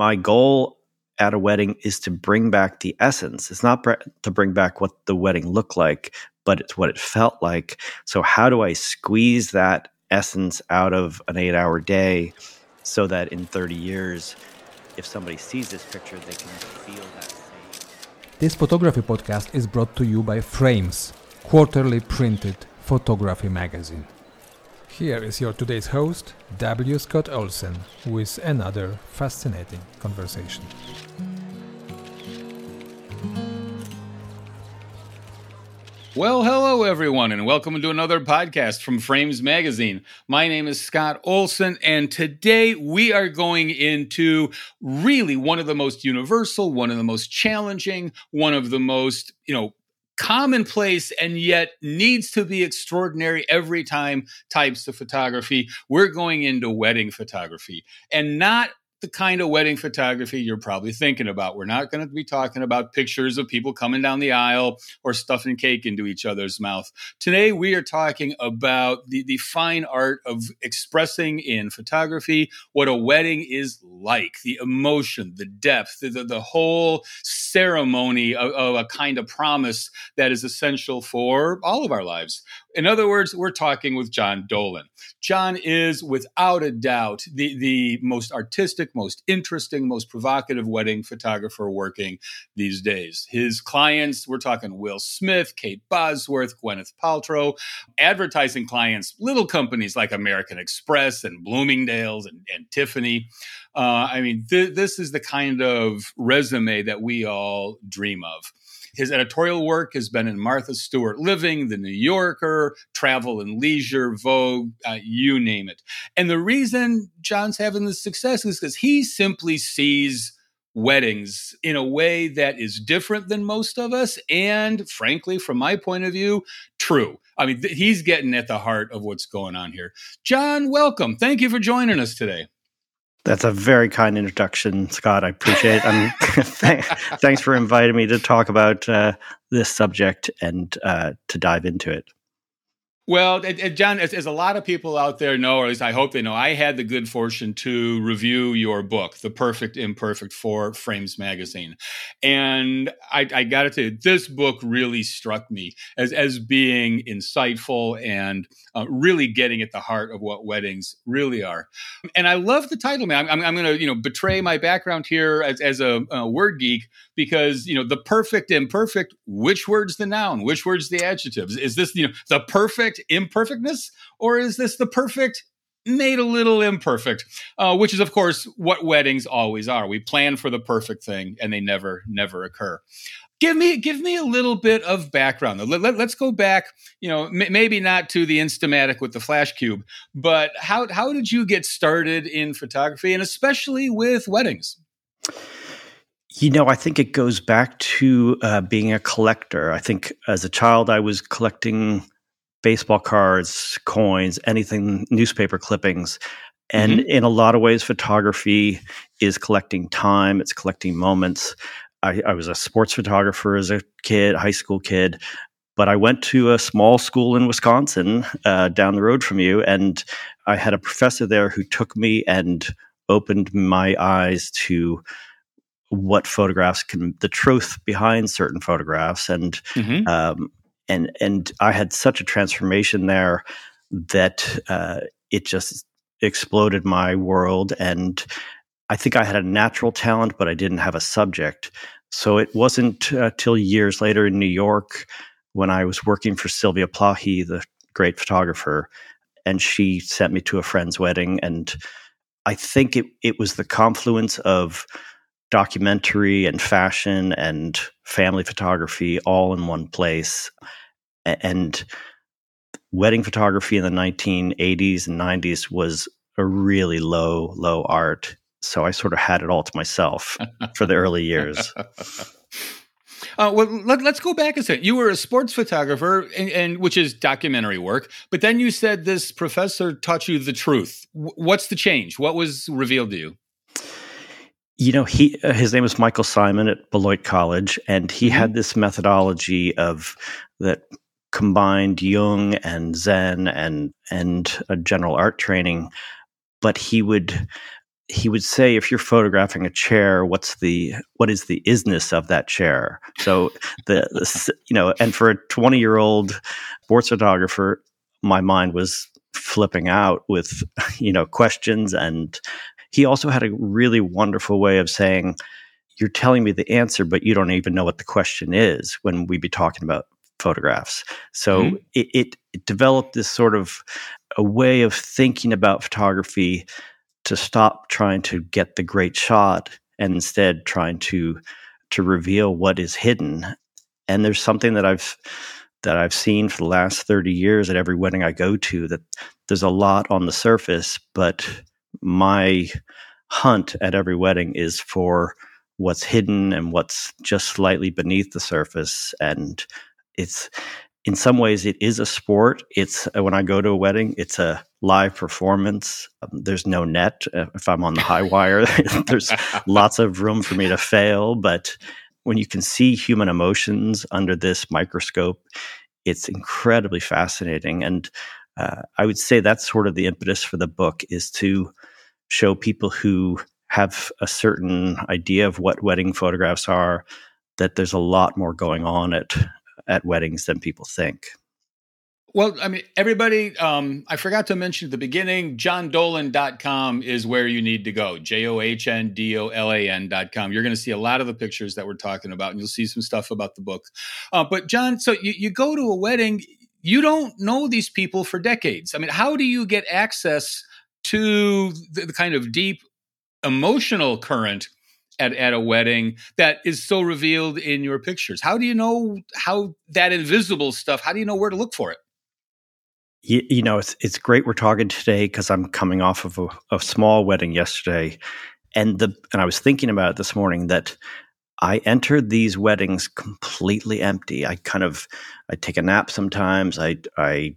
my goal at a wedding is to bring back the essence. It's not to bring back what the wedding looked like, but it's what it felt like. So, how do I squeeze that essence out of an eight hour day so that in 30 years, if somebody sees this picture, they can feel that same. This photography podcast is brought to you by Frames, quarterly printed photography magazine. Here is your today's host, W. Scott Olsen, with another fascinating conversation. Well, hello, everyone, and welcome to another podcast from Frames Magazine. My name is Scott Olsen, and today we are going into really one of the most universal, one of the most challenging, one of the most, you know, commonplace and yet needs to be extraordinary every time types of photography. We're going into wedding photography and not the kind of wedding photography you're probably thinking about. We're not going to be talking about pictures of people coming down the aisle or stuffing cake into each other's mouth. Today, we are talking about the, the fine art of expressing in photography what a wedding is like the emotion, the depth, the, the, the whole ceremony of, of a kind of promise that is essential for all of our lives. In other words, we're talking with John Dolan. John is, without a doubt, the, the most artistic, most interesting, most provocative wedding photographer working these days. His clients, we're talking Will Smith, Kate Bosworth, Gwyneth Paltrow, advertising clients, little companies like American Express and Bloomingdale's and, and Tiffany. Uh, I mean, th- this is the kind of resume that we all dream of. His editorial work has been in Martha Stewart Living, The New Yorker, Travel and Leisure, Vogue, uh, you name it. And the reason John's having this success is because he simply sees weddings in a way that is different than most of us and frankly from my point of view true. I mean th- he's getting at the heart of what's going on here. John welcome. Thank you for joining us today that's a very kind introduction, Scott. I appreciate it. th- thanks for inviting me to talk about uh, this subject and uh, to dive into it. Well, John, as, as, a lot of people out there know, or at least I hope they know, I had the good fortune to review your book, The Perfect Imperfect for Frames Magazine. And I, I got to tell you, this book really struck me as, as being insightful and uh, really getting at the heart of what weddings really are. And I love the title, man. I'm, I'm going to, you know, betray my background here as, as a, a word geek because, you know, the perfect imperfect, which word's the noun? Which word's the adjective? Is this, you know, the perfect imperfectness, or is this the perfect made a little imperfect? Uh, which is, of course, what weddings always are. We plan for the perfect thing, and they never, never occur. Give me, give me a little bit of background. Let, us go back. You know, m- maybe not to the Instamatic with the flash cube, but how how did you get started in photography, and especially with weddings? You know, I think it goes back to uh, being a collector. I think as a child, I was collecting baseball cards, coins, anything, newspaper clippings. And mm-hmm. in a lot of ways, photography is collecting time, it's collecting moments. I, I was a sports photographer as a kid, high school kid, but I went to a small school in Wisconsin uh, down the road from you, and I had a professor there who took me and opened my eyes to what photographs can, the truth behind certain photographs, and mm-hmm. um, and and I had such a transformation there that uh, it just exploded my world. And I think I had a natural talent, but I didn't have a subject. So it wasn't uh, till years later in New York when I was working for Sylvia Plachy, the great photographer, and she sent me to a friend's wedding. And I think it, it was the confluence of documentary and fashion and family photography all in one place and wedding photography in the 1980s and 90s was a really low low art so i sort of had it all to myself for the early years Uh, well, let, us go back a second. You were a sports photographer, and, and, which is documentary work. But then you said this professor taught you the truth. W- what's the change? What was revealed to you? You know, he uh, his name was Michael simon at Beloit College, and he mm-hmm. had this methodology of that combined Jung and Zen and and a general art training, but he would he would say if you're photographing a chair what's the what is the isness of that chair so the, the you know and for a 20 year old sports photographer my mind was flipping out with you know questions and he also had a really wonderful way of saying you're telling me the answer but you don't even know what the question is when we be talking about photographs so mm-hmm. it, it, it developed this sort of a way of thinking about photography to stop trying to get the great shot and instead trying to to reveal what is hidden and there's something that i've that i've seen for the last 30 years at every wedding i go to that there's a lot on the surface but my hunt at every wedding is for what's hidden and what's just slightly beneath the surface. And it's in some ways it is a sport. It's uh, when i go to a wedding it's a live performance. Um, there's no net uh, if i'm on the high wire there's lots of room for me to fail. But when you can see human emotions under this microscope it's incredibly fascinating. And uh, i would say that's sort of the impetus for the book is to show people who have a certain idea of what wedding photographs are that there's a lot more going on at at weddings than people think. Well, I mean, everybody, um, I forgot to mention at the beginning, johndolan.com is where you need to go. J O H N D O L A N.com. You're going to see a lot of the pictures that we're talking about, and you'll see some stuff about the book. Uh, but, John, so you, you go to a wedding, you don't know these people for decades. I mean, how do you get access to the, the kind of deep emotional current at, at a wedding that is so revealed in your pictures? How do you know how that invisible stuff, how do you know where to look for it? You, you know, it's it's great we're talking today because I'm coming off of a, a small wedding yesterday, and the and I was thinking about it this morning that I entered these weddings completely empty. I kind of I take a nap sometimes. I I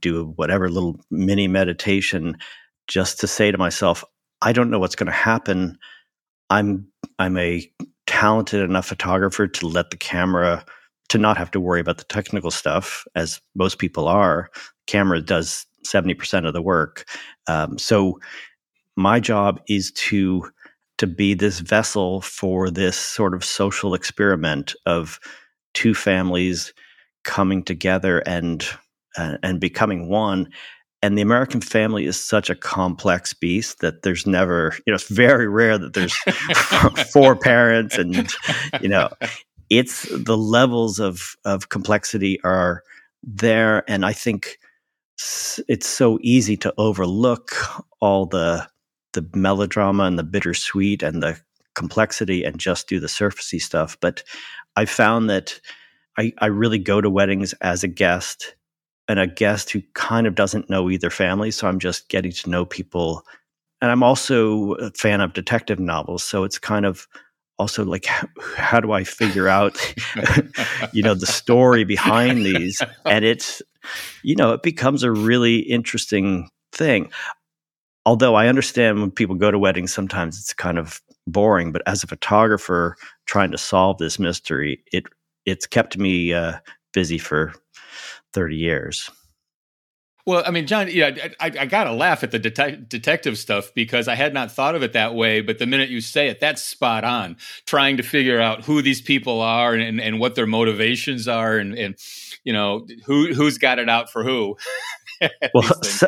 do whatever little mini meditation just to say to myself, I don't know what's going to happen. I'm I'm a talented enough photographer to let the camera to not have to worry about the technical stuff as most people are. Camera does 70% of the work. Um, so my job is to to be this vessel for this sort of social experiment of two families coming together and uh, and becoming one and the American family is such a complex beast that there's never, you know, it's very rare that there's four parents and, you know, it's the levels of, of complexity are there. And I think it's so easy to overlook all the, the melodrama and the bittersweet and the complexity and just do the surfacey stuff. But I found that I, I really go to weddings as a guest and a guest who kind of doesn't know either family. So I'm just getting to know people. And I'm also a fan of detective novels. So it's kind of also like, how, how do I figure out, you know, the story behind these? And it's, you know, it becomes a really interesting thing. Although I understand when people go to weddings, sometimes it's kind of boring. But as a photographer trying to solve this mystery, it it's kept me uh, busy for 30 years. Well, I mean, John, yeah, I, I got to laugh at the det- detective stuff because I had not thought of it that way. But the minute you say it, that's spot on. Trying to figure out who these people are and, and, and what their motivations are, and, and you know who who's got it out for who. well, so,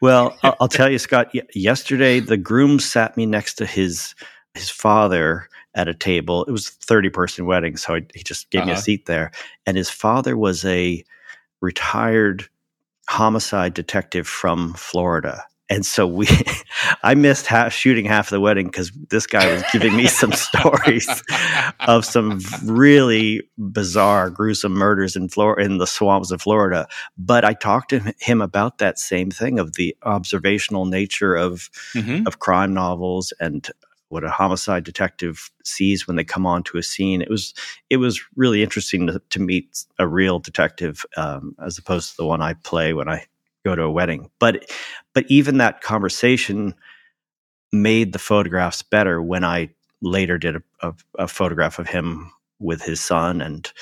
well, I'll, I'll tell you, Scott. Yesterday, the groom sat me next to his his father at a table. It was a thirty person wedding, so I, he just gave uh-huh. me a uh-huh. seat there. And his father was a retired homicide detective from Florida. And so we, I missed half, shooting half of the wedding because this guy was giving me some stories of some really bizarre, gruesome murders in Florida, in the swamps of Florida. But I talked to him about that same thing of the observational nature of mm-hmm. of crime novels and what a homicide detective sees when they come onto a scene. It was it was really interesting to, to meet a real detective um, as opposed to the one I play when I go to a wedding. But but even that conversation made the photographs better when I later did a, a, a photograph of him with his son and.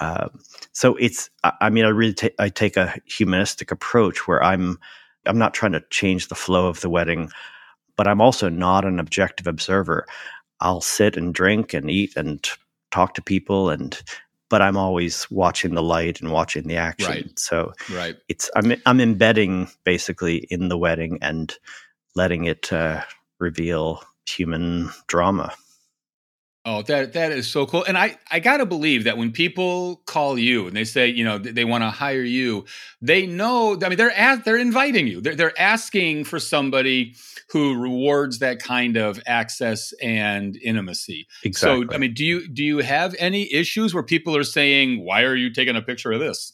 Uh, so it's, I mean, I really I take a humanistic approach where I'm, I'm not trying to change the flow of the wedding but I'm also not an objective observer. I'll sit and drink and eat and talk to people and but I'm always watching the light and watching the action. Right. So right. it's I'm I'm embedding basically in the wedding and letting it uh, reveal human drama. Oh, that that is so cool. And I I got to believe that when people call you and they say, you know, they want to hire you, they know I mean they're at, they're inviting you. They're they're asking for somebody who rewards that kind of access and intimacy. Exactly. So, I mean, do you do you have any issues where people are saying, "Why are you taking a picture of this?"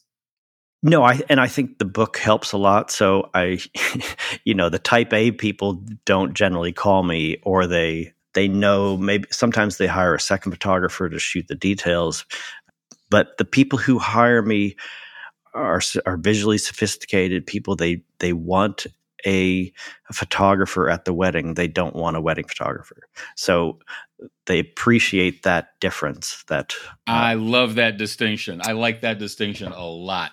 No, I and I think the book helps a lot. So I, you know, the type A people don't generally call me, or they they know maybe sometimes they hire a second photographer to shoot the details, but the people who hire me are are visually sophisticated people. They they want a, a photographer at the wedding. They don't want a wedding photographer. So they appreciate that difference that uh, i love that distinction i like that distinction a lot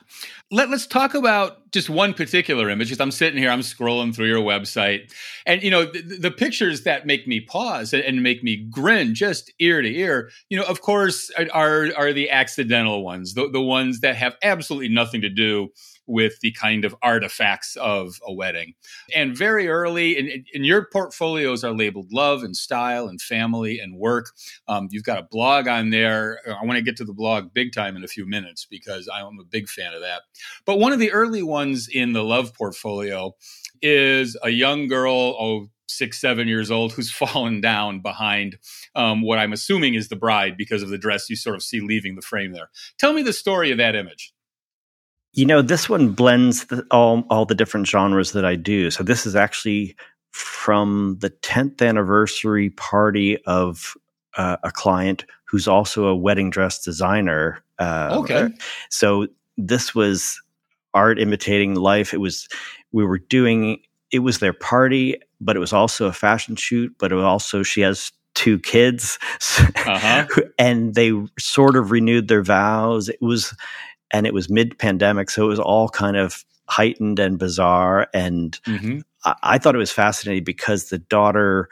Let, us talk about just one particular image because i'm sitting here i'm scrolling through your website and you know the, the pictures that make me pause and, and, make me grin just ear to ear you know of course are are the accidental ones the, the ones that have absolutely nothing to do with the kind of artifacts of a wedding. And very early, in your portfolios are labeled love and style and family and work. Um, you've got a blog on there. I want to get to the blog big time in a few minutes because I'm a big fan of that. But one of the early ones in the love portfolio is a young girl, oh, six, seven years old, who's fallen down behind um, what I'm assuming is the bride because of the dress you sort of see leaving the frame there. Tell me the story of that image. You know, this one blends the, all all the different genres that I do. So this is actually from the 10th anniversary party of uh, a client who's also a wedding dress designer. Uh, okay. So this was art imitating life. It was we were doing it was their party, but it was also a fashion shoot. But it was also she has two kids, uh-huh. and they sort of renewed their vows. It was and it was mid pandemic. So it was all kind of heightened and bizarre. And mm-hmm. I-, I, thought it was fascinating because the daughter,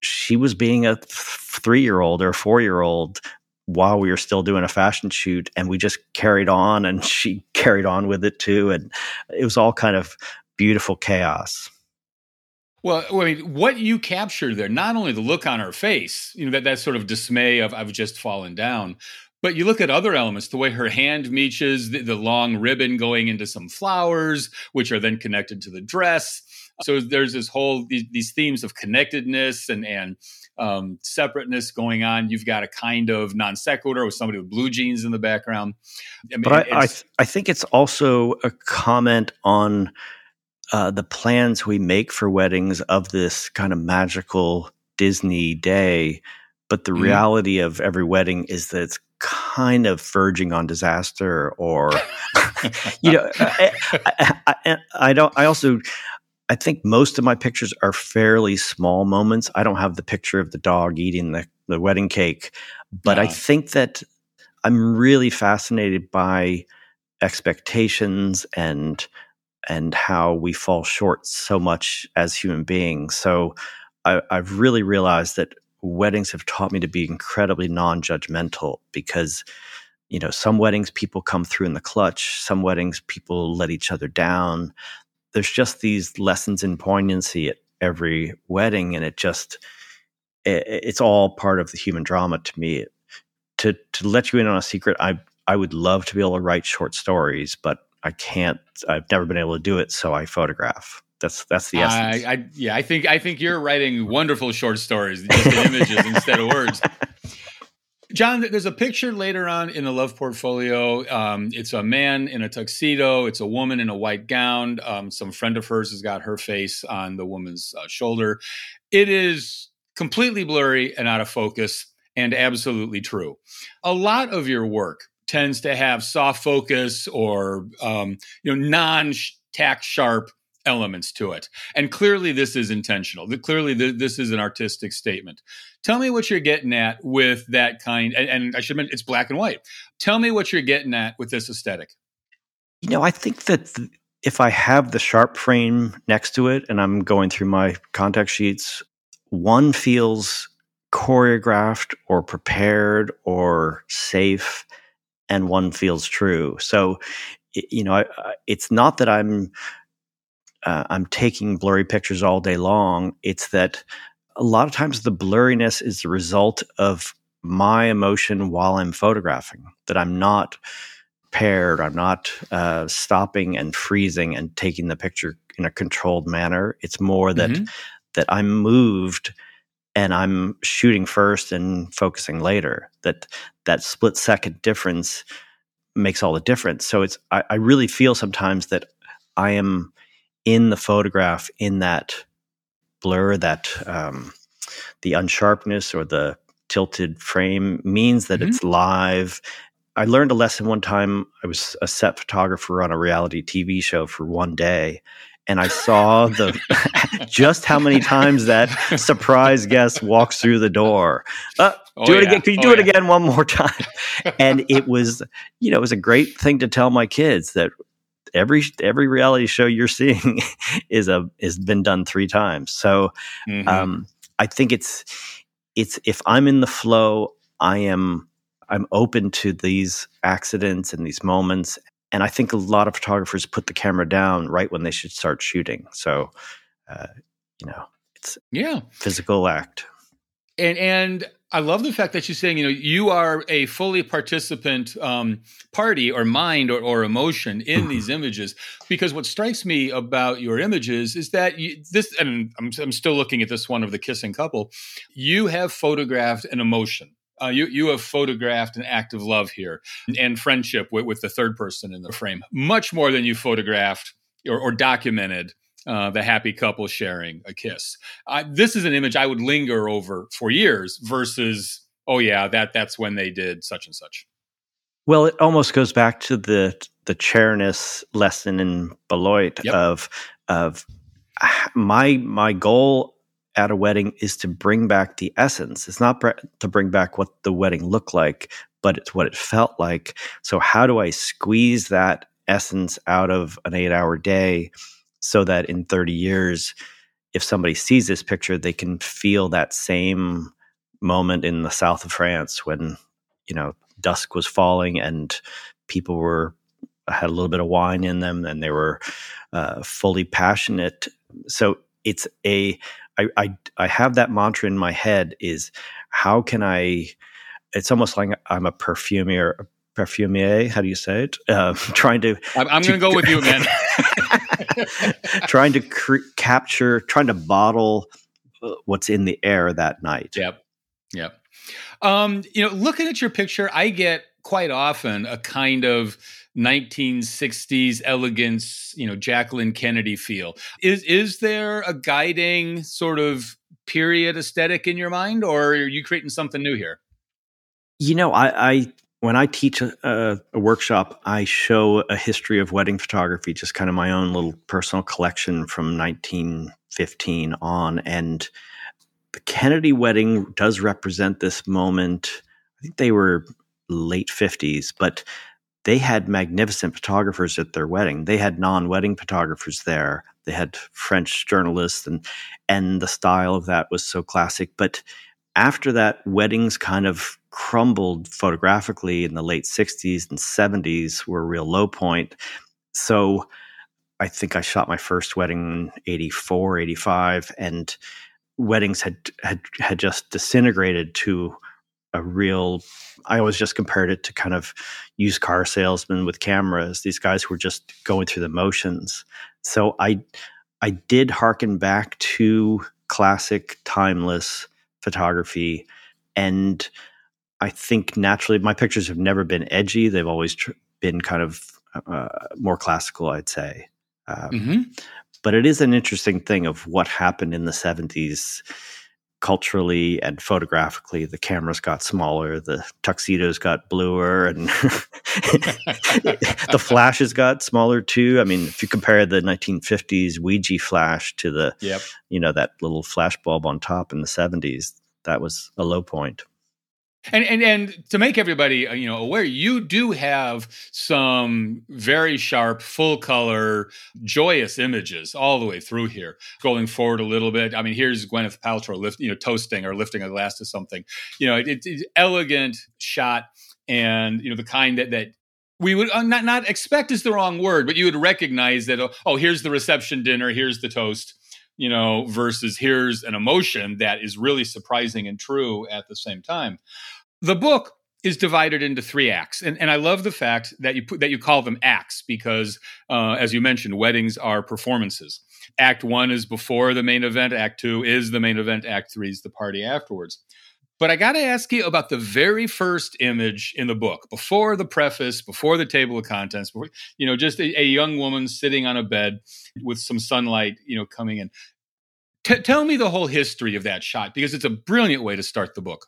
she was being a th- three year old or four year old while we were still doing a fashion shoot. And we just carried on and she carried on with it too. And it was all kind of beautiful chaos. Well, I mean, what you captured there, not only the look on her face, you know, that, that sort of dismay of I've just fallen down, but you look at other elements, the way her hand meets the, the long ribbon going into some flowers, which are then connected to the dress. So there's this whole these, these themes of connectedness and and um, separateness going on. You've got a kind of non sequitur with somebody with blue jeans in the background. I mean, but I, I, th- I, think it's also a comment on uh, the plans we make for weddings of this kind of magical Disney day. But the mm. reality of every wedding is that it's kind of verging on disaster or you know I, I, I, I, don't i also i think most of my pictures are fairly small moments i don't have the picture of the dog eating the, the wedding cake but yeah. i think that i'm really fascinated by expectations and and how we fall short so much as human beings so I, i've really realized that weddings have taught me to be incredibly non-judgmental because you know some weddings people come through in the clutch some weddings people let each other down there's just these lessons in poignancy at every wedding and it just it, it's all part of the human drama to me to to let you in on a secret i i would love to be able to write short stories but i can't i've never been able to do it so i photograph that's that's the essence. I, I, yeah, I think I think you're writing wonderful short stories, just in images instead of words. John, there's a picture later on in the love portfolio. Um, it's a man in a tuxedo. It's a woman in a white gown. Um, some friend of hers has got her face on the woman's uh, shoulder. It is completely blurry and out of focus, and absolutely true. A lot of your work tends to have soft focus or um, you know non tack sharp elements to it. And clearly, this is intentional. Clearly, this is an artistic statement. Tell me what you're getting at with that kind. And, and I should mention, it's black and white. Tell me what you're getting at with this aesthetic. You know, I think that if I have the sharp frame next to it and I'm going through my contact sheets, one feels choreographed or prepared or safe, and one feels true. So, you know, it's not that I'm uh, I'm taking blurry pictures all day long. It's that a lot of times the blurriness is the result of my emotion while I'm photographing. That I'm not paired. I'm not uh, stopping and freezing and taking the picture in a controlled manner. It's more that mm-hmm. that I'm moved and I'm shooting first and focusing later. That that split second difference makes all the difference. So it's I, I really feel sometimes that I am in the photograph in that blur, that um, the unsharpness or the tilted frame means that mm-hmm. it's live. I learned a lesson one time. I was a set photographer on a reality TV show for one day, and I saw the just how many times that surprise guest walks through the door. Uh, oh, do it yeah. again. Can you oh, do it yeah. again one more time? and it was, you know, it was a great thing to tell my kids that every every reality show you're seeing is a has been done three times. So mm-hmm. um, I think it's it's if I'm in the flow, I am I'm open to these accidents and these moments. And I think a lot of photographers put the camera down right when they should start shooting. So, uh, you know, it's yeah physical act. And and I love the fact that you're saying, you know, you are a fully participant um, party or mind or, or emotion in mm-hmm. these images. Because what strikes me about your images is that you, this, and I'm, I'm still looking at this one of the kissing couple, you have photographed an emotion. Uh, you you have photographed an act of love here and friendship with, with the third person in the frame, much more than you photographed or, or documented uh, the happy couple sharing a kiss. Uh, this is an image I would linger over for years versus, oh yeah, that that's when they did such and such. Well, it almost goes back to the the chairness lesson in Beloit yep. of of my my goal at a wedding is to bring back the essence. It's not to bring back what the wedding looked like, but it's what it felt like. So how do I squeeze that essence out of an 8-hour day so that in 30 years, if somebody sees this picture, they can feel that same moment in the south of France when, you know, dusk was falling and people were had a little bit of wine in them and they were uh, fully passionate. So it's a I, I I have that mantra in my head is how can I it's almost like I'm a perfumer perfumier. How do you say it? Uh, trying to. I'm, I'm going to go with you, man. trying to cr- capture, trying to bottle uh, what's in the air that night. Yep. Yep. Um, you know, looking at your picture, I get quite often a kind of 1960s elegance, you know, Jacqueline Kennedy feel. Is is there a guiding sort of period aesthetic in your mind, or are you creating something new here? You know, I, I when I teach a, a, workshop, I show a history of wedding photography, just kind of my own little personal collection from 1915 on. And the Kennedy wedding does represent this moment. I think they were late 50s, but they had magnificent photographers at their wedding. They had non-wedding photographers there. They had French journalists and and the style of that was so classic. But after that, weddings kind of crumbled photographically in the late 60s and 70s were a real low point. So I think I shot my first wedding in 84, 85, and weddings had, had, had just disintegrated to a real I always just compared it to kind of used car salesmen with cameras, these guys who were just going through the motions. So I I did harken back to classic timeless photography and I think naturally my pictures have never been edgy. They've always tr- been kind of uh, more classical, I'd say. Um, mm-hmm. But it is an interesting thing of what happened in the 70s culturally and photographically. The cameras got smaller, the tuxedos got bluer, and the flashes got smaller too. I mean, if you compare the 1950s Weegee flash to the, yep. you know, that little flash bulb on top in the 70s, that was a low point. And, and and to make everybody uh, you know aware, you do have some very sharp, full color, joyous images all the way through here. Going forward a little bit, I mean, here's Gwyneth Paltrow lift, you know, toasting or lifting a glass to something. You know, it, it's elegant shot, and you know the kind that that we would uh, not not expect is the wrong word, but you would recognize that. Oh, here's the reception dinner. Here's the toast you know, versus here's an emotion that is really surprising and true at the same time. The book is divided into three acts, and, and I love the fact that you put, that you call them acts because, uh, as you mentioned, weddings are performances. Act one is before the main event. Act two is the main event. Act three is the party afterwards. But I got to ask you about the very first image in the book, before the preface, before the table of contents, before, you know, just a, a young woman sitting on a bed with some sunlight, you know, coming in. T- tell me the whole history of that shot because it's a brilliant way to start the book.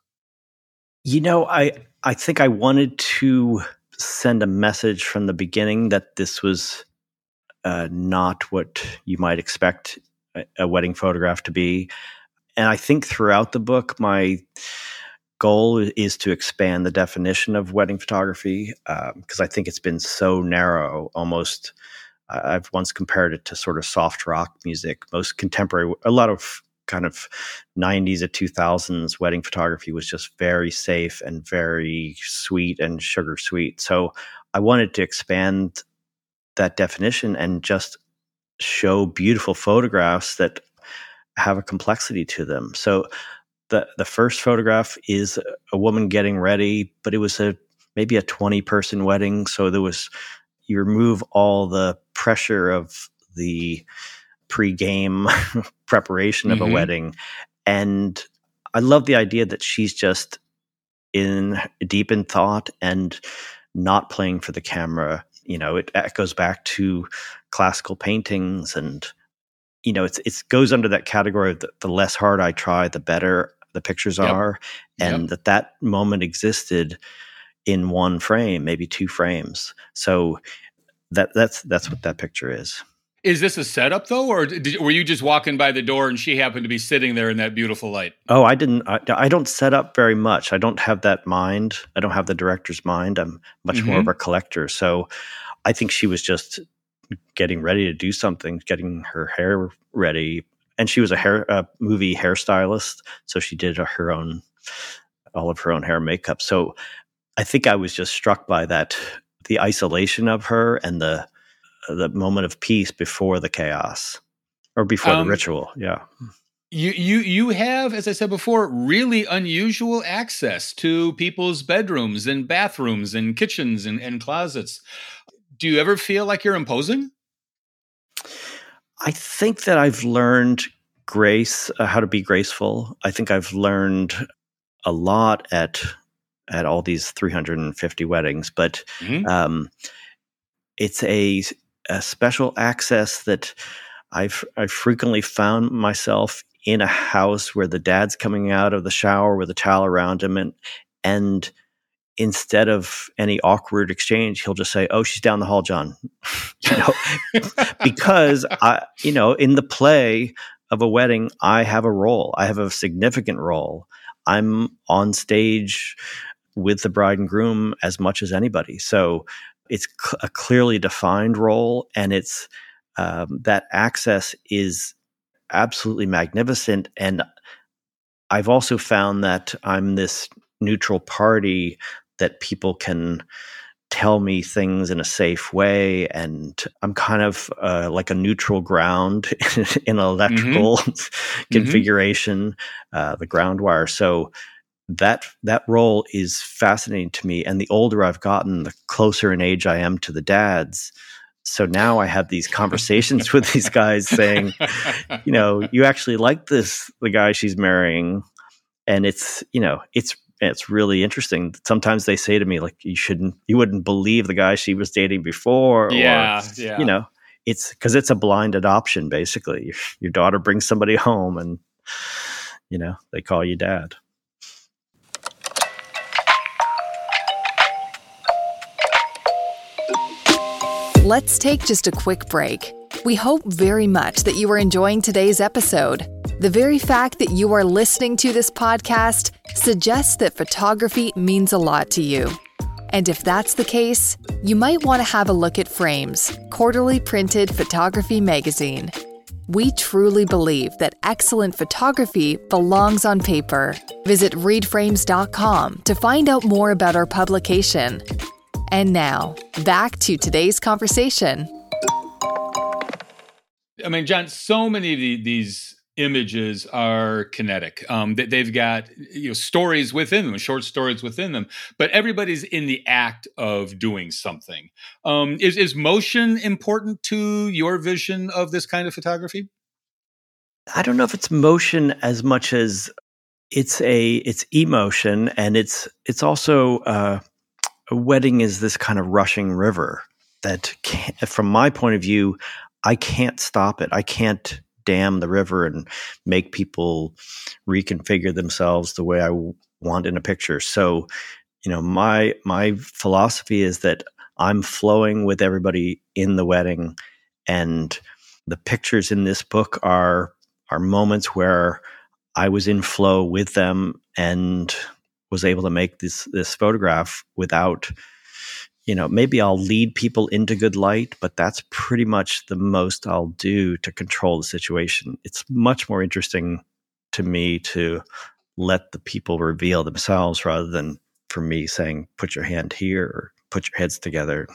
You know, I I think I wanted to send a message from the beginning that this was uh, not what you might expect a, a wedding photograph to be and I think throughout the book, my goal is to expand the definition of wedding photography because um, I think it's been so narrow. Almost, I've once compared it to sort of soft rock music. Most contemporary, a lot of kind of 90s to 2000s wedding photography was just very safe and very sweet and sugar sweet. So I wanted to expand that definition and just show beautiful photographs that have a complexity to them. So the the first photograph is a woman getting ready, but it was a maybe a 20 person wedding, so there was you remove all the pressure of the pre-game preparation of mm-hmm. a wedding and I love the idea that she's just in deep in thought and not playing for the camera. You know, it echoes back to classical paintings and you know, it's it goes under that category of the, the, less hard I try, the better the pictures yep. are, and yep. that that moment existed in one frame, maybe two frames. So that that's that's what that picture is. Is this a setup though, or did, were you just walking by the door and she happened to be sitting there in that beautiful light? Oh, I didn't. I, I don't set up very much. I don't have that mind. I don't have the director's mind. I'm much mm-hmm. more of a collector. So I think she was just getting ready to do something, getting her hair ready. And she was a hair a movie hairstylist, so she did her own all of her own hair and makeup. So I think I was just struck by that the isolation of her and the the moment of peace before the chaos or before um, the ritual. Yeah. You you you have, as I said before, really unusual access to people's bedrooms and bathrooms and kitchens and, and closets do you ever feel like you're imposing? I think that I've learned grace, uh, how to be graceful. I think I've learned a lot at at all these 350 weddings, but mm-hmm. um, it's a, a special access that I've I've frequently found myself in a house where the dad's coming out of the shower with a towel around him and and instead of any awkward exchange, he'll just say, "Oh, she's down the hall, John," you know, because I, you know, in the play of a wedding, I have a role. I have a significant role. I'm on stage with the bride and groom as much as anybody. So it's cl- a clearly defined role, and it's um, that access is absolutely magnificent. And I've also found that I'm this neutral party that people can tell me things in a safe way and i'm kind of uh, like a neutral ground in electrical mm-hmm. configuration mm-hmm. uh, the ground wire so that that role is fascinating to me and the older i've gotten the closer in age i am to the dads so now i have these conversations with these guys saying you know you actually like this the guy she's marrying and it's you know it's it's really interesting. Sometimes they say to me, like, you shouldn't, you wouldn't believe the guy she was dating before. Yeah. Or, yeah. You know, it's because it's a blind adoption, basically. Your, your daughter brings somebody home and, you know, they call you dad. Let's take just a quick break. We hope very much that you are enjoying today's episode. The very fact that you are listening to this podcast suggests that photography means a lot to you. And if that's the case, you might want to have a look at Frames, quarterly printed photography magazine. We truly believe that excellent photography belongs on paper. Visit readframes.com to find out more about our publication. And now, back to today's conversation. I mean, John, so many of the, these images are kinetic. Um, they've got you know stories within them, short stories within them, but everybody's in the act of doing something. Um, is is motion important to your vision of this kind of photography? I don't know if it's motion as much as it's a it's emotion, and it's it's also uh, a wedding is this kind of rushing river that, from my point of view, I can't stop it. I can't dam the river and make people reconfigure themselves the way I want in a picture. So, you know, my my philosophy is that I'm flowing with everybody in the wedding and the pictures in this book are are moments where I was in flow with them and was able to make this this photograph without you know, maybe I'll lead people into good light, but that's pretty much the most I'll do to control the situation. It's much more interesting to me to let the people reveal themselves rather than for me saying, put your hand here or put your heads together.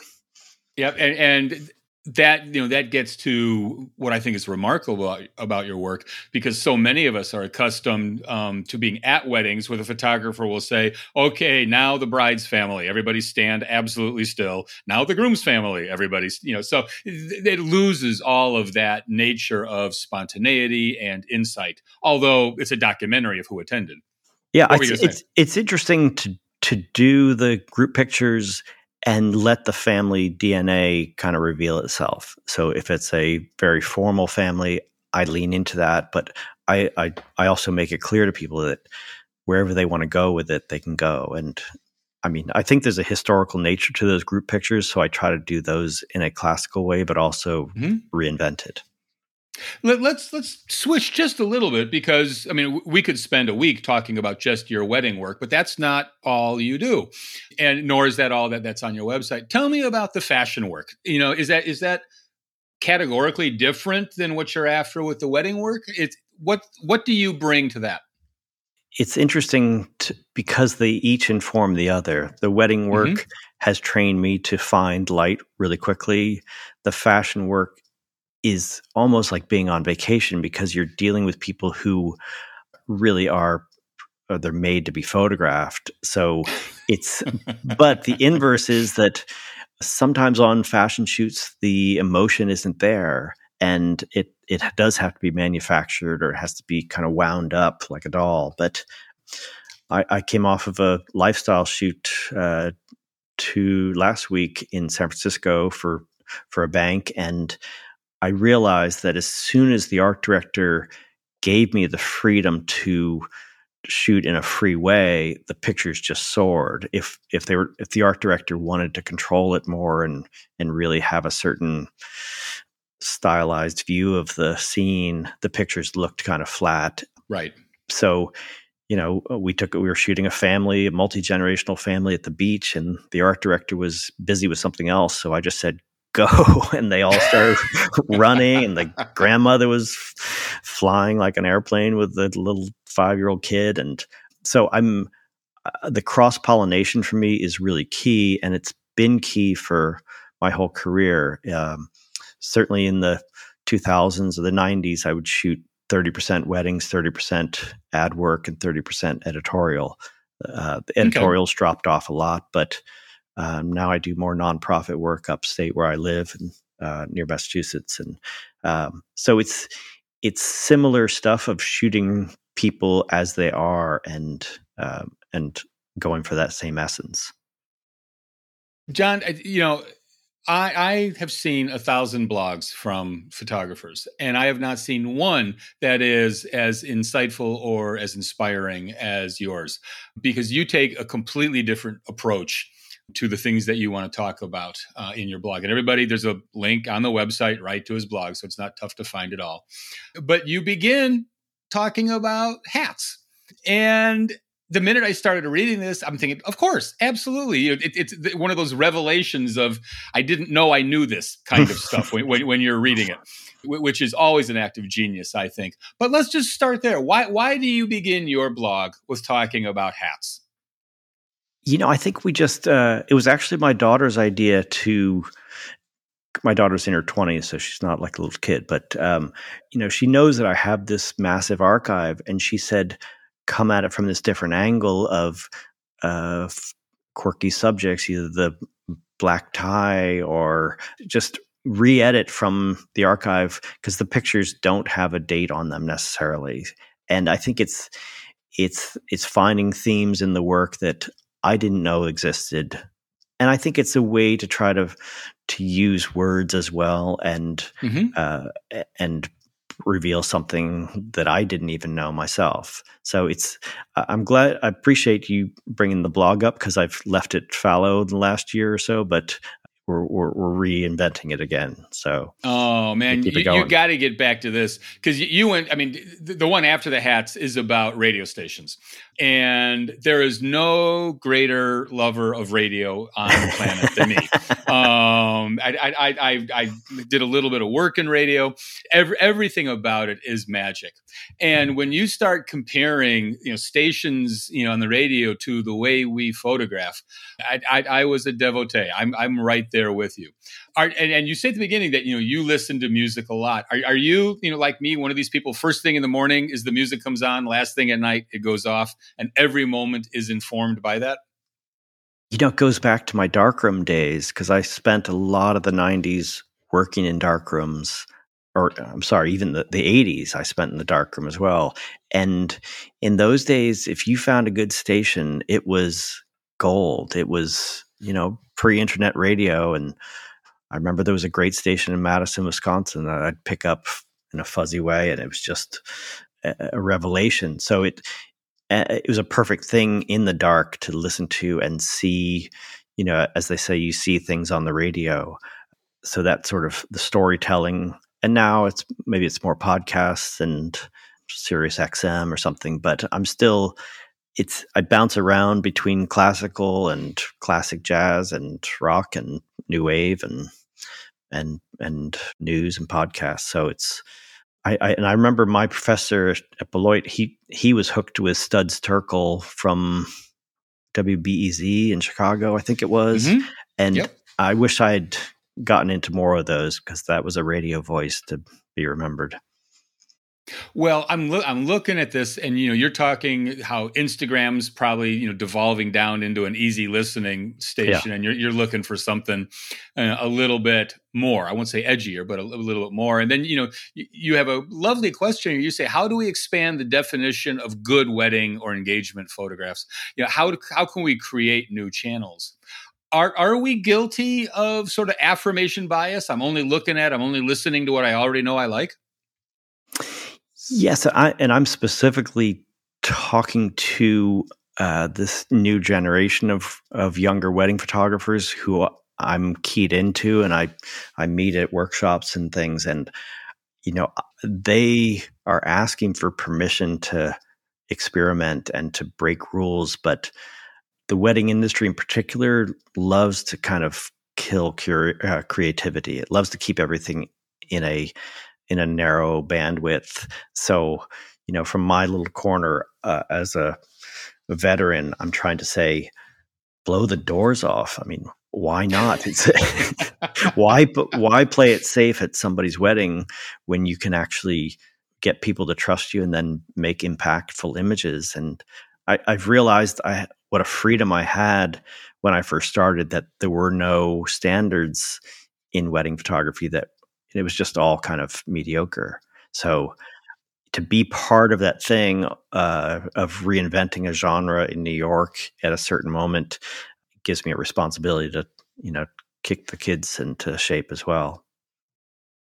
Yep. And, and that you know that gets to what I think is remarkable about, about your work because so many of us are accustomed um, to being at weddings where the photographer will say, "Okay, now the bride's family, everybody stand absolutely still. Now the groom's family, everybody's you know." So it loses all of that nature of spontaneity and insight. Although it's a documentary of who attended. Yeah, it's, it's, it's interesting to to do the group pictures and let the family DNA kind of reveal itself. So if it's a very formal family, I lean into that, but I, I, I also make it clear to people that wherever they want to go with it, they can go. And I mean, I think there's a historical nature to those group pictures, so I try to do those in a classical way, but also mm-hmm. reinvent it. Let, let's let's switch just a little bit because I mean we could spend a week talking about just your wedding work, but that's not all you do, and nor is that all that that's on your website. Tell me about the fashion work. You know, is that is that categorically different than what you're after with the wedding work? It's what what do you bring to that? It's interesting to, because they each inform the other. The wedding work mm-hmm. has trained me to find light really quickly. The fashion work is almost like being on vacation because you're dealing with people who really are uh, they're made to be photographed. So it's but the inverse is that sometimes on fashion shoots the emotion isn't there and it it does have to be manufactured or it has to be kind of wound up like a doll. But i, I came off of a lifestyle shoot uh, to last week in san francisco for for a bank and I realized that as soon as the art director gave me the freedom to shoot in a free way, the pictures just soared. If if they were if the art director wanted to control it more and and really have a certain stylized view of the scene, the pictures looked kind of flat. Right. So, you know, we took we were shooting a family, a multi generational family at the beach, and the art director was busy with something else. So I just said, go and they all started running and the grandmother was flying like an airplane with the little five year old kid. And so i'm uh, the cross pollination for me is really key and it's been key for my whole career. Um, certainly in the 2000s or the 90s i would shoot 30% weddings 30% ad work and 30% editorial. Uh, the editorials okay. dropped off a lot but um, now I do more nonprofit work upstate where I live and uh, near Massachusetts, and um, so it's it's similar stuff of shooting people as they are and um, and going for that same essence. John, you know, I, I, have seen a thousand blogs from photographers, and I have not seen one that is as insightful or as inspiring as yours, because you take a completely different approach to the things that you want to talk about uh, in your blog. And everybody, there's a link on the website right to his blog, so it's not tough to find it all. But you begin talking about hats. And the minute I started reading this, I'm thinking, of course, absolutely. It, it's one of those revelations of I didn't know I knew this kind of stuff when, when, when, you're reading it, which is always an act of genius, I think. But let's just start there. Why why do you begin your blog with talking about hats? You know, I think we just uh, it was actually my daughter's idea to my daughter's in her 20s so she's not like a little kid but um, you know she knows that i have this massive archive and she said come at it from this different angle of uh, quirky subjects either the black tie or just re-edit from the archive because the pictures don't have a date on them necessarily. And i think it's it's it's finding themes in the work that i didn't know existed and I think it's a way to try to to use words as well and mm-hmm. uh, and reveal something that I didn't even know myself. So it's I'm glad I appreciate you bringing the blog up because I've left it fallow the last year or so, but we're, we're, we're reinventing it again. So, oh man, you, you got to get back to this because you, you, went. I mean, the, the, one after the hats is about radio stations, and there is no greater lover of radio on the planet than me. Um, I, I, I, I, did a little bit of work in radio. Every, everything about it is magic. And when you start comparing, you know, stations, you know, on the radio to the way we photograph, I, I, I was a devotee. I'm, I'm right there with you. Are, and, and, you say at the beginning that you know you listen to music a lot. Are, are you, you know, like me, one of these people? First thing in the morning is the music comes on. Last thing at night it goes off, and every moment is informed by that. You know, it goes back to my darkroom days because I spent a lot of the '90s working in darkrooms or I'm sorry, even the, the 80s I spent in the darkroom as well. And in those days, if you found a good station, it was gold. It was, you know, pre internet radio. And I remember there was a great station in Madison, Wisconsin that I'd pick up in a fuzzy way. And it was just a, a revelation. So it, it was a perfect thing in the dark to listen to and see, you know, as they say, you see things on the radio. So that sort of the storytelling and now it's maybe it's more podcasts and Sirius XM or something, but I'm still it's I bounce around between classical and classic jazz and rock and new wave and and and news and podcasts. So it's I, I and I remember my professor at Beloit he he was hooked with Studs Terkel from WBEZ in Chicago, I think it was, mm-hmm. and yep. I wish I'd gotten into more of those because that was a radio voice to be remembered. Well, I'm lo- I'm looking at this, and you know, you're talking how Instagram's probably you know devolving down into an easy listening station, yeah. and you're you're looking for something uh, a little bit more. I won't say edgier, but a, a little bit more. And then you know, you, you have a lovely question. You say, how do we expand the definition of good wedding or engagement photographs? You know, how how can we create new channels? are are we guilty of sort of affirmation bias? I'm only looking at, I'm only listening to what I already know I like. Yes, I, and I'm specifically talking to uh, this new generation of of younger wedding photographers who I'm keyed into, and I I meet at workshops and things, and you know they are asking for permission to experiment and to break rules, but the wedding industry in particular loves to kind of kill cure, uh, creativity. It loves to keep everything in a in a narrow bandwidth. So, you know, from my little corner uh, as a veteran, I'm trying to say, blow the doors off. I mean, why not? why why play it safe at somebody's wedding when you can actually get people to trust you and then make impactful images? And I, have realized I what a freedom I had when I first started that there were no standards in wedding photography that it was just all kind of mediocre. So to be part of that thing uh, of reinventing a genre in New York at a certain moment gives me a responsibility to you know kick the kids into shape as well.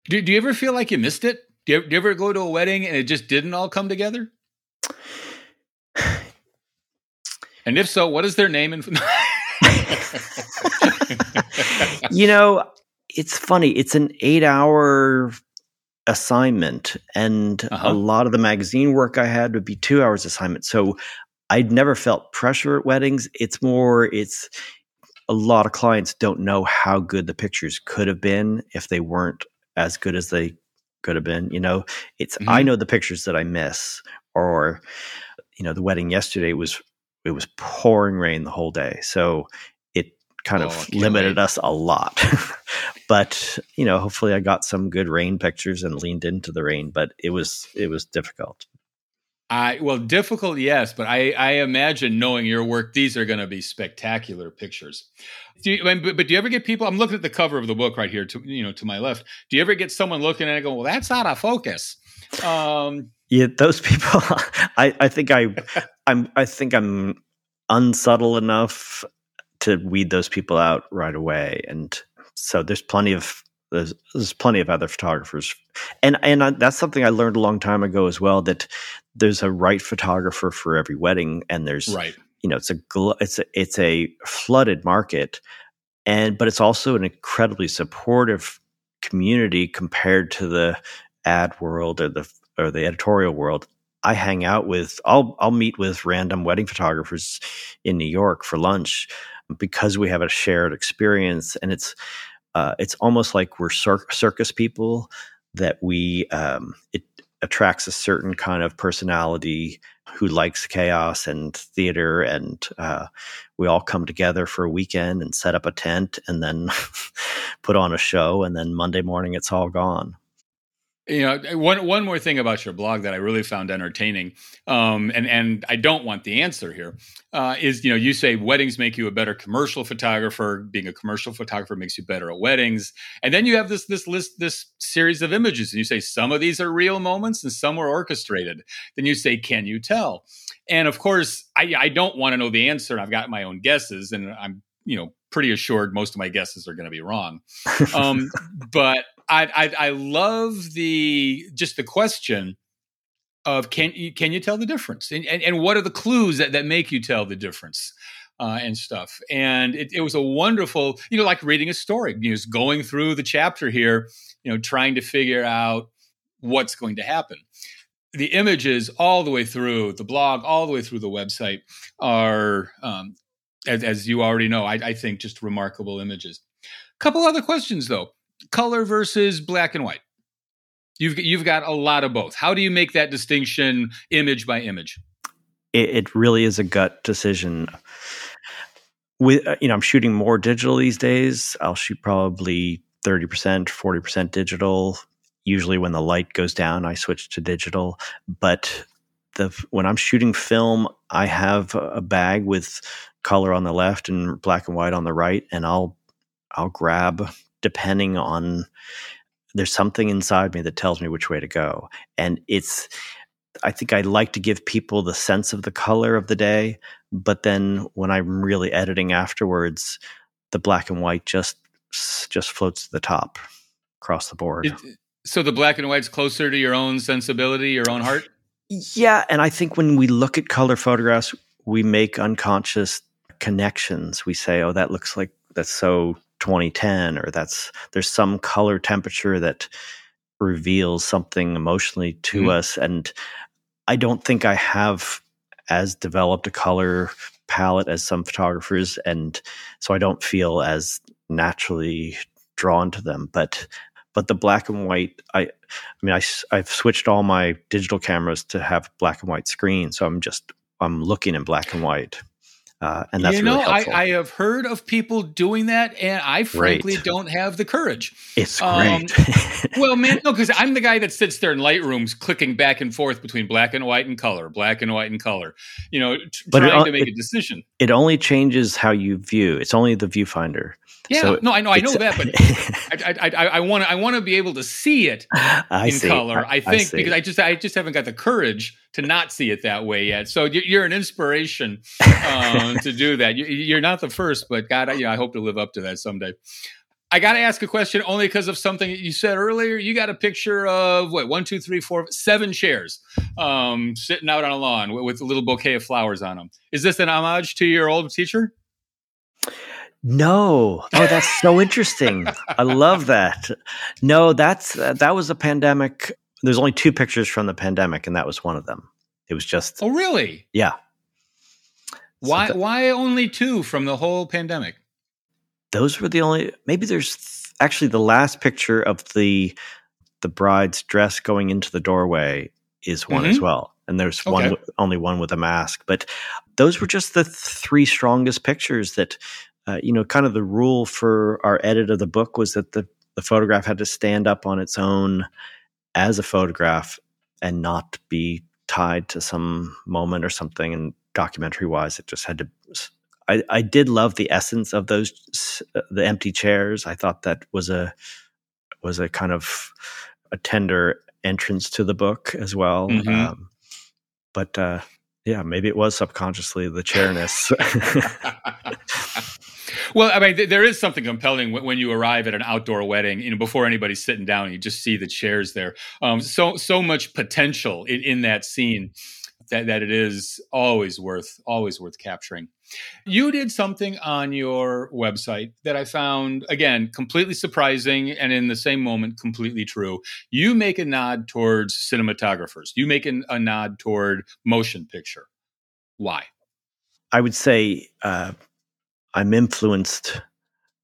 Do, do you ever feel like you missed it? Do you, do you ever go to a wedding and it just didn't all come together? And if so, what is their name? In- you know, it's funny. It's an eight hour assignment, and uh-huh. a lot of the magazine work I had would be two hours assignment. So I'd never felt pressure at weddings. It's more, it's a lot of clients don't know how good the pictures could have been if they weren't as good as they could have been. You know, it's, mm-hmm. I know the pictures that I miss, or, you know, the wedding yesterday was, it was pouring rain the whole day. So it kind oh, of limited wait. us a lot. but, you know, hopefully I got some good rain pictures and leaned into the rain, but it was, it was difficult. I well, difficult, yes, but I, I imagine knowing your work, these are going to be spectacular pictures. Do you, but, but do you ever get people? I'm looking at the cover of the book right here, to you know, to my left. Do you ever get someone looking at it and go, "Well, that's out of focus"? Um, yeah, those people. I, I think I, I'm, I think I'm unsubtle enough to weed those people out right away, and so there's plenty of there's, there's plenty of other photographers, and and I, that's something I learned a long time ago as well. That there's a right photographer for every wedding, and there's right. You know, it's a it's a it's a flooded market, and but it's also an incredibly supportive community compared to the ad world or the or the editorial world. I hang out with I'll I'll meet with random wedding photographers in New York for lunch because we have a shared experience, and it's uh, it's almost like we're cir- circus people that we um, it attracts a certain kind of personality who likes chaos and theater and uh, we all come together for a weekend and set up a tent and then put on a show and then monday morning it's all gone you know one one more thing about your blog that I really found entertaining, um, and and I don't want the answer here uh, is you know you say weddings make you a better commercial photographer. Being a commercial photographer makes you better at weddings, and then you have this this list this series of images, and you say some of these are real moments and some were orchestrated. Then you say, can you tell? And of course, I, I don't want to know the answer. I've got my own guesses, and I'm you know pretty assured most of my guesses are going to be wrong. Um, but I, I, I love the just the question of can you can you tell the difference? And, and, and what are the clues that, that make you tell the difference uh, and stuff? And it, it was a wonderful you know like reading a story you know, just going through the chapter here you know trying to figure out what's going to happen. The images all the way through the blog all the way through the website are um, as, as, you already know I, I think just remarkable images. A couple other questions though color versus black and white. You've you've got a lot of both. How do you make that distinction image by image? It, it really is a gut decision. With uh, you know, I'm shooting more digital these days. I'll shoot probably thirty percent, forty percent digital. Usually, when the light goes down, I switch to digital. But the when I'm shooting film, I have a bag with color on the left and black and white on the right, and I'll I'll grab depending on there's something inside me that tells me which way to go. And it's i think i like to give people the sense of the color of the day but then when i'm really editing afterwards the black and white just just floats to the top across the board. It, so the black and white's closer to your own sensibility your own heart? Yeah and i think when we look at color photographs we make unconscious connections. We say oh that looks like that's so 2010 or that's there's some color temperature that reveals something emotionally to mm-hmm. us and i don't think i have as developed a color palette as some photographers and so i don't feel as naturally drawn to them but but the black and white i i mean I, i've switched all my digital cameras to have black and white screen so i'm just i'm looking in black and white uh, and that's you know, really I, I, have heard of people doing that, and I frankly great. don't have the courage. It's um, great. well, man, no, because I'm the guy that sits there in Lightrooms clicking back and forth between black and white and color, black and white and color. You know, t- trying it, to make it, a decision. It only changes how you view. It's only the viewfinder. Yeah, so no, I know, I know that, but I want to, I want to be able to see it I in see. color. I, I think I because I just, I just haven't got the courage to not see it that way yet. So you're an inspiration um, to do that. You're not the first, but God, I, I hope to live up to that someday. I got to ask a question only because of something you said earlier. You got a picture of what one, two, three, four, seven chairs um, sitting out on a lawn with, with a little bouquet of flowers on them. Is this an homage to your old teacher? No. Oh, that's so interesting. I love that. No, that's uh, that was a pandemic. There's only two pictures from the pandemic, and that was one of them. It was just. Oh, really? Yeah. Why that- why only two from the whole pandemic? those were the only maybe there's th- actually the last picture of the the bride's dress going into the doorway is one as well and there's one Okay. w- only one with a mask but those were just the three strongest pictures that uh, you know kind of the rule for our edit of the book was that the the photograph had to stand up on its own as a photograph and not be tied to some moment or something and documentary wise it just had to I, I did love the essence of those uh, the empty chairs. I thought that was a was a kind of a tender entrance to the book as well. Mhm. Um, but uh, yeah, maybe it was subconsciously the chairness. well, I mean, th- there is something compelling when, when you arrive at an outdoor wedding. You know, before anybody's sitting down, you just see the chairs there. Um, so so much potential in, in that scene that that it is always worth always worth capturing. You did something on your website that I found again completely surprising and in the same moment completely true. You make a nod towards cinematographers. You make an, a nod toward motion picture. Why? I would say uh, I'm influenced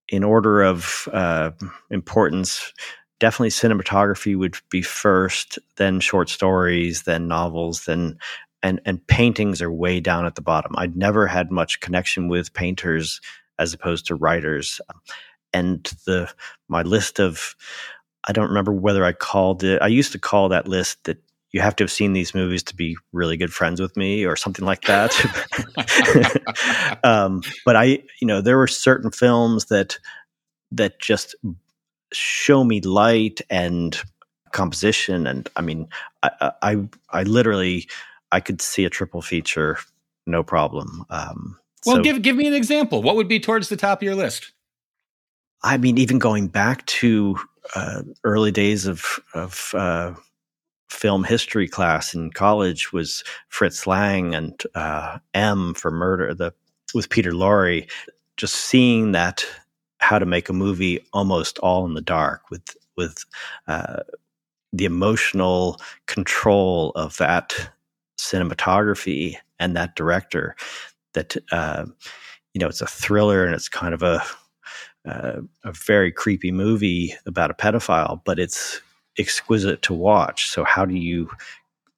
in order of uh, importance. Definitely, cinematography would be first, then short stories, then novels, then and and paintings are way down at the bottom. I'd never had much connection with painters as opposed to writers, and the my list of I don't remember whether I called it. I used to call that list that you have to have seen these movies to be really good friends with me or something like that. um, but I, you know, there were certain films that that just show me light and composition, and I mean, I, I, I literally, I could see a triple feature, no problem. Um, Well, so- give give me an example. What would be towards the top of your list? I mean, even going back to uh, early days of of uh, film history class in college was Fritz Lang and uh, M for Murder, the with Peter Lorre. Just seeing that how to make a movie almost all in the dark with with uh, the emotional control of that cinematography and that director. That uh, you know, it's a thriller and it's kind of a uh, a very creepy movie about a pedophile, but it's exquisite to watch. So how do you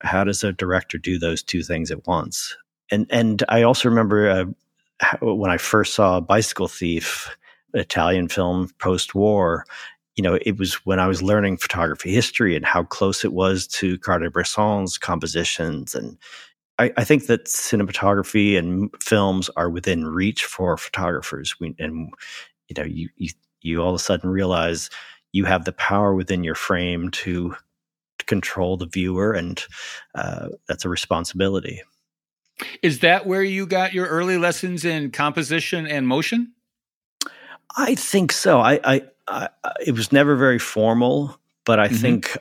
how does a director do those two things at once? And and I also remember uh, when I first saw Bicycle Thief, Italian film post war. You know, it was when I was learning photography history and how close it was to Cartier-Bresson's compositions, and I, I think that cinematography and films are within reach for photographers. We, and you know you, you you all of a sudden realize you have the power within your frame to, to control the viewer and uh, that's a responsibility Is that where you got your early lessons in composition and motion? i think so i i, I it was never very formal but i Mhm. think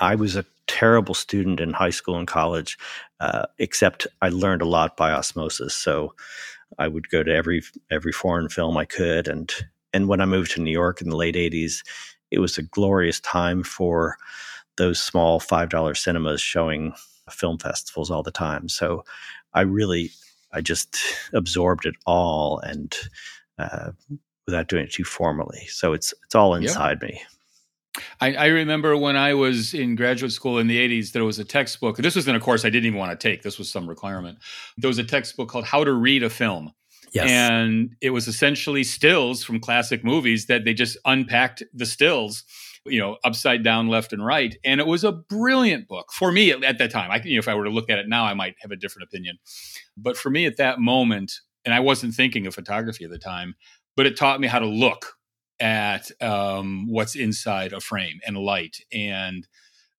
i was a terrible student in high school and college uh, except i learned a lot by osmosis so I would go to every every foreign film I could, and and when I moved to New York in the late '80s, it was a glorious time for those small five dollar cinemas showing film festivals all the time. So I really, I just absorbed it all, and uh, without doing it too formally. So it's it's all inside me. I, I remember when I was in graduate school in the 80s, there was a textbook. This was in a course I didn't even want to take. This was some requirement. There was a textbook called How to Read a Film. Yes. And it was essentially stills from classic movies that they just unpacked the stills, you know, upside down, left and right. And it was a brilliant book for me at, at that time. I, you know, if I were to look at it now, I might have a different opinion. But for me at that moment, and I wasn't thinking of photography at the time, but it taught me how to look at um, what's inside a frame and light and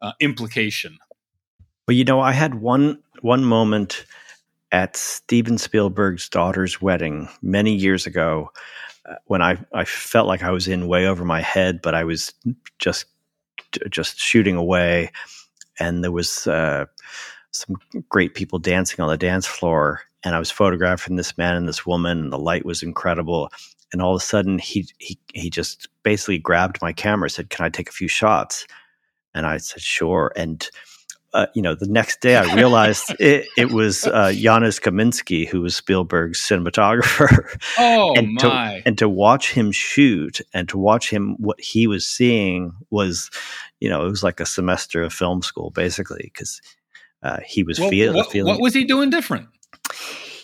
uh, implication. Well, you know, I had one one moment at Steven Spielberg's daughter's wedding many years ago uh, when I, I felt like I was in way over my head, but I was just just shooting away, and there was uh, some great people dancing on the dance floor, and I was photographing this man and this woman, and the light was incredible. And all of a sudden, he he he just basically grabbed my camera, said, "Can I take a few shots?" And I said, "Sure." And uh, you know, the next day I realized it, it was uh, Janusz Kaminski, who was Spielberg's cinematographer. Oh and my! To, and to watch him shoot and to watch him, what he was seeing was, you know, it was like a semester of film school, basically, because uh, he was well, feel, what, feeling. What was he doing different?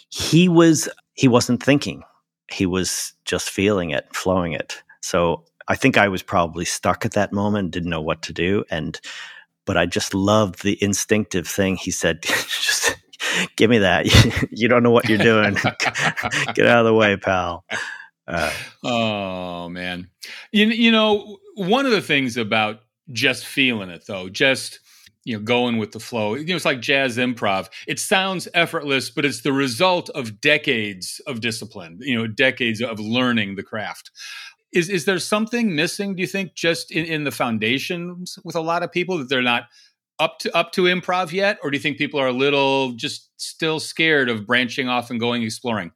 He was. He wasn't thinking. He was just feeling it, flowing it. So I think I was probably stuck at that moment, didn't know what to do, and but I just loved the instinctive thing he said. just give me that. you don't know what you're doing. Get out of the way, pal. Uh, oh man, you you know one of the things about just feeling it though, just you know going with the flow. You know, it's like jazz improv. It sounds effortless, but it's the result of decades of discipline. You know, decades of learning the craft. Is is there something missing? Do you think just in, in the foundations with a lot of people that they're not up to up to improv yet, or do you think people are a little just still scared of branching off and going exploring?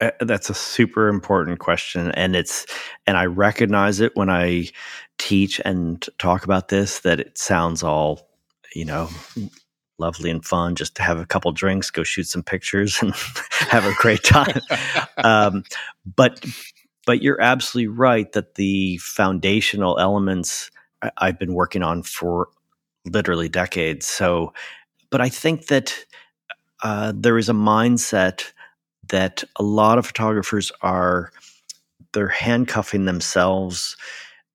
Uh, that's a super important question and it's and i recognize it when i teach and talk about this that it sounds all you know lovely and fun just to have a couple drinks go shoot some pictures and have a great time. Um, but but you're absolutely right that the foundational elements i've been working on for literally decades. So but i think that uh, there is a mindset that a lot of photographers are they're handcuffing themselves.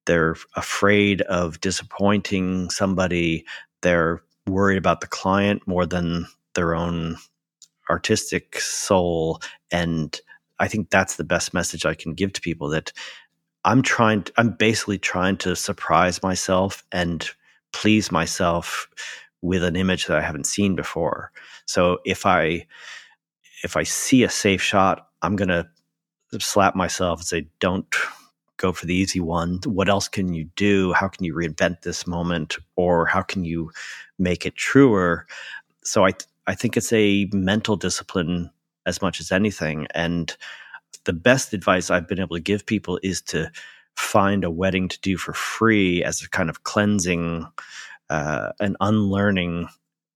They're afraid of disappointing somebody they're worried about the client more than their own artistic soul. And i think that's the best message i can give to people that i'm trying i'm basically trying to surprise myself and please myself with an image that i haven't seen before. So if i if I see a safe shot, I'm going to slap myself and say, don't go for the easy one. What else can you do? How can you reinvent this moment? Or how can you make it truer? So I, th- I think it's a mental discipline as much as anything. And the best advice I've been able to give people is to find a wedding to do for free as a kind of cleansing, uh, an unlearning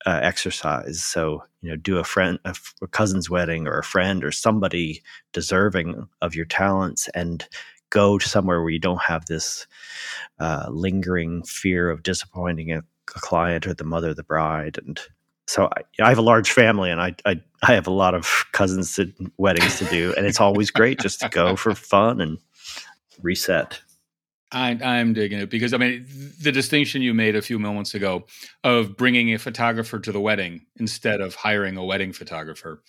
uh, exercise. So, you know, do a friend, a, a, cousin's wedding or a friend or somebody deserving of your talents and go somewhere where you don't have this uh, lingering fear of disappointing a, a, client or the mother of the bride. And so I, I have a large family and I, I, I have a lot of cousins to, weddings to do. And it's always great just to go for fun and reset. I, I'm digging it because I mean the distinction you made a few moments ago of bringing a photographer to the wedding instead of hiring a wedding photographer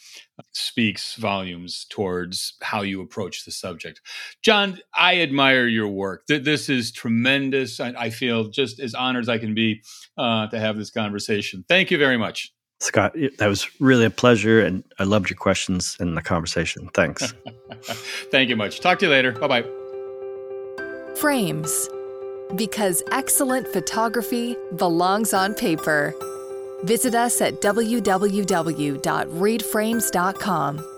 speaks volumes towards how you approach the subject. John, I admire your work. This is tremendous. I feel just as honored as I can be uh, to have this conversation. Thank you very much. Scott, that was really a pleasure, and I loved your questions and the conversation. Thanks. Thank you much. Talk to you later. Bye bye. Frames. Because excellent photography belongs on paper. Visit us at www.readframes.com.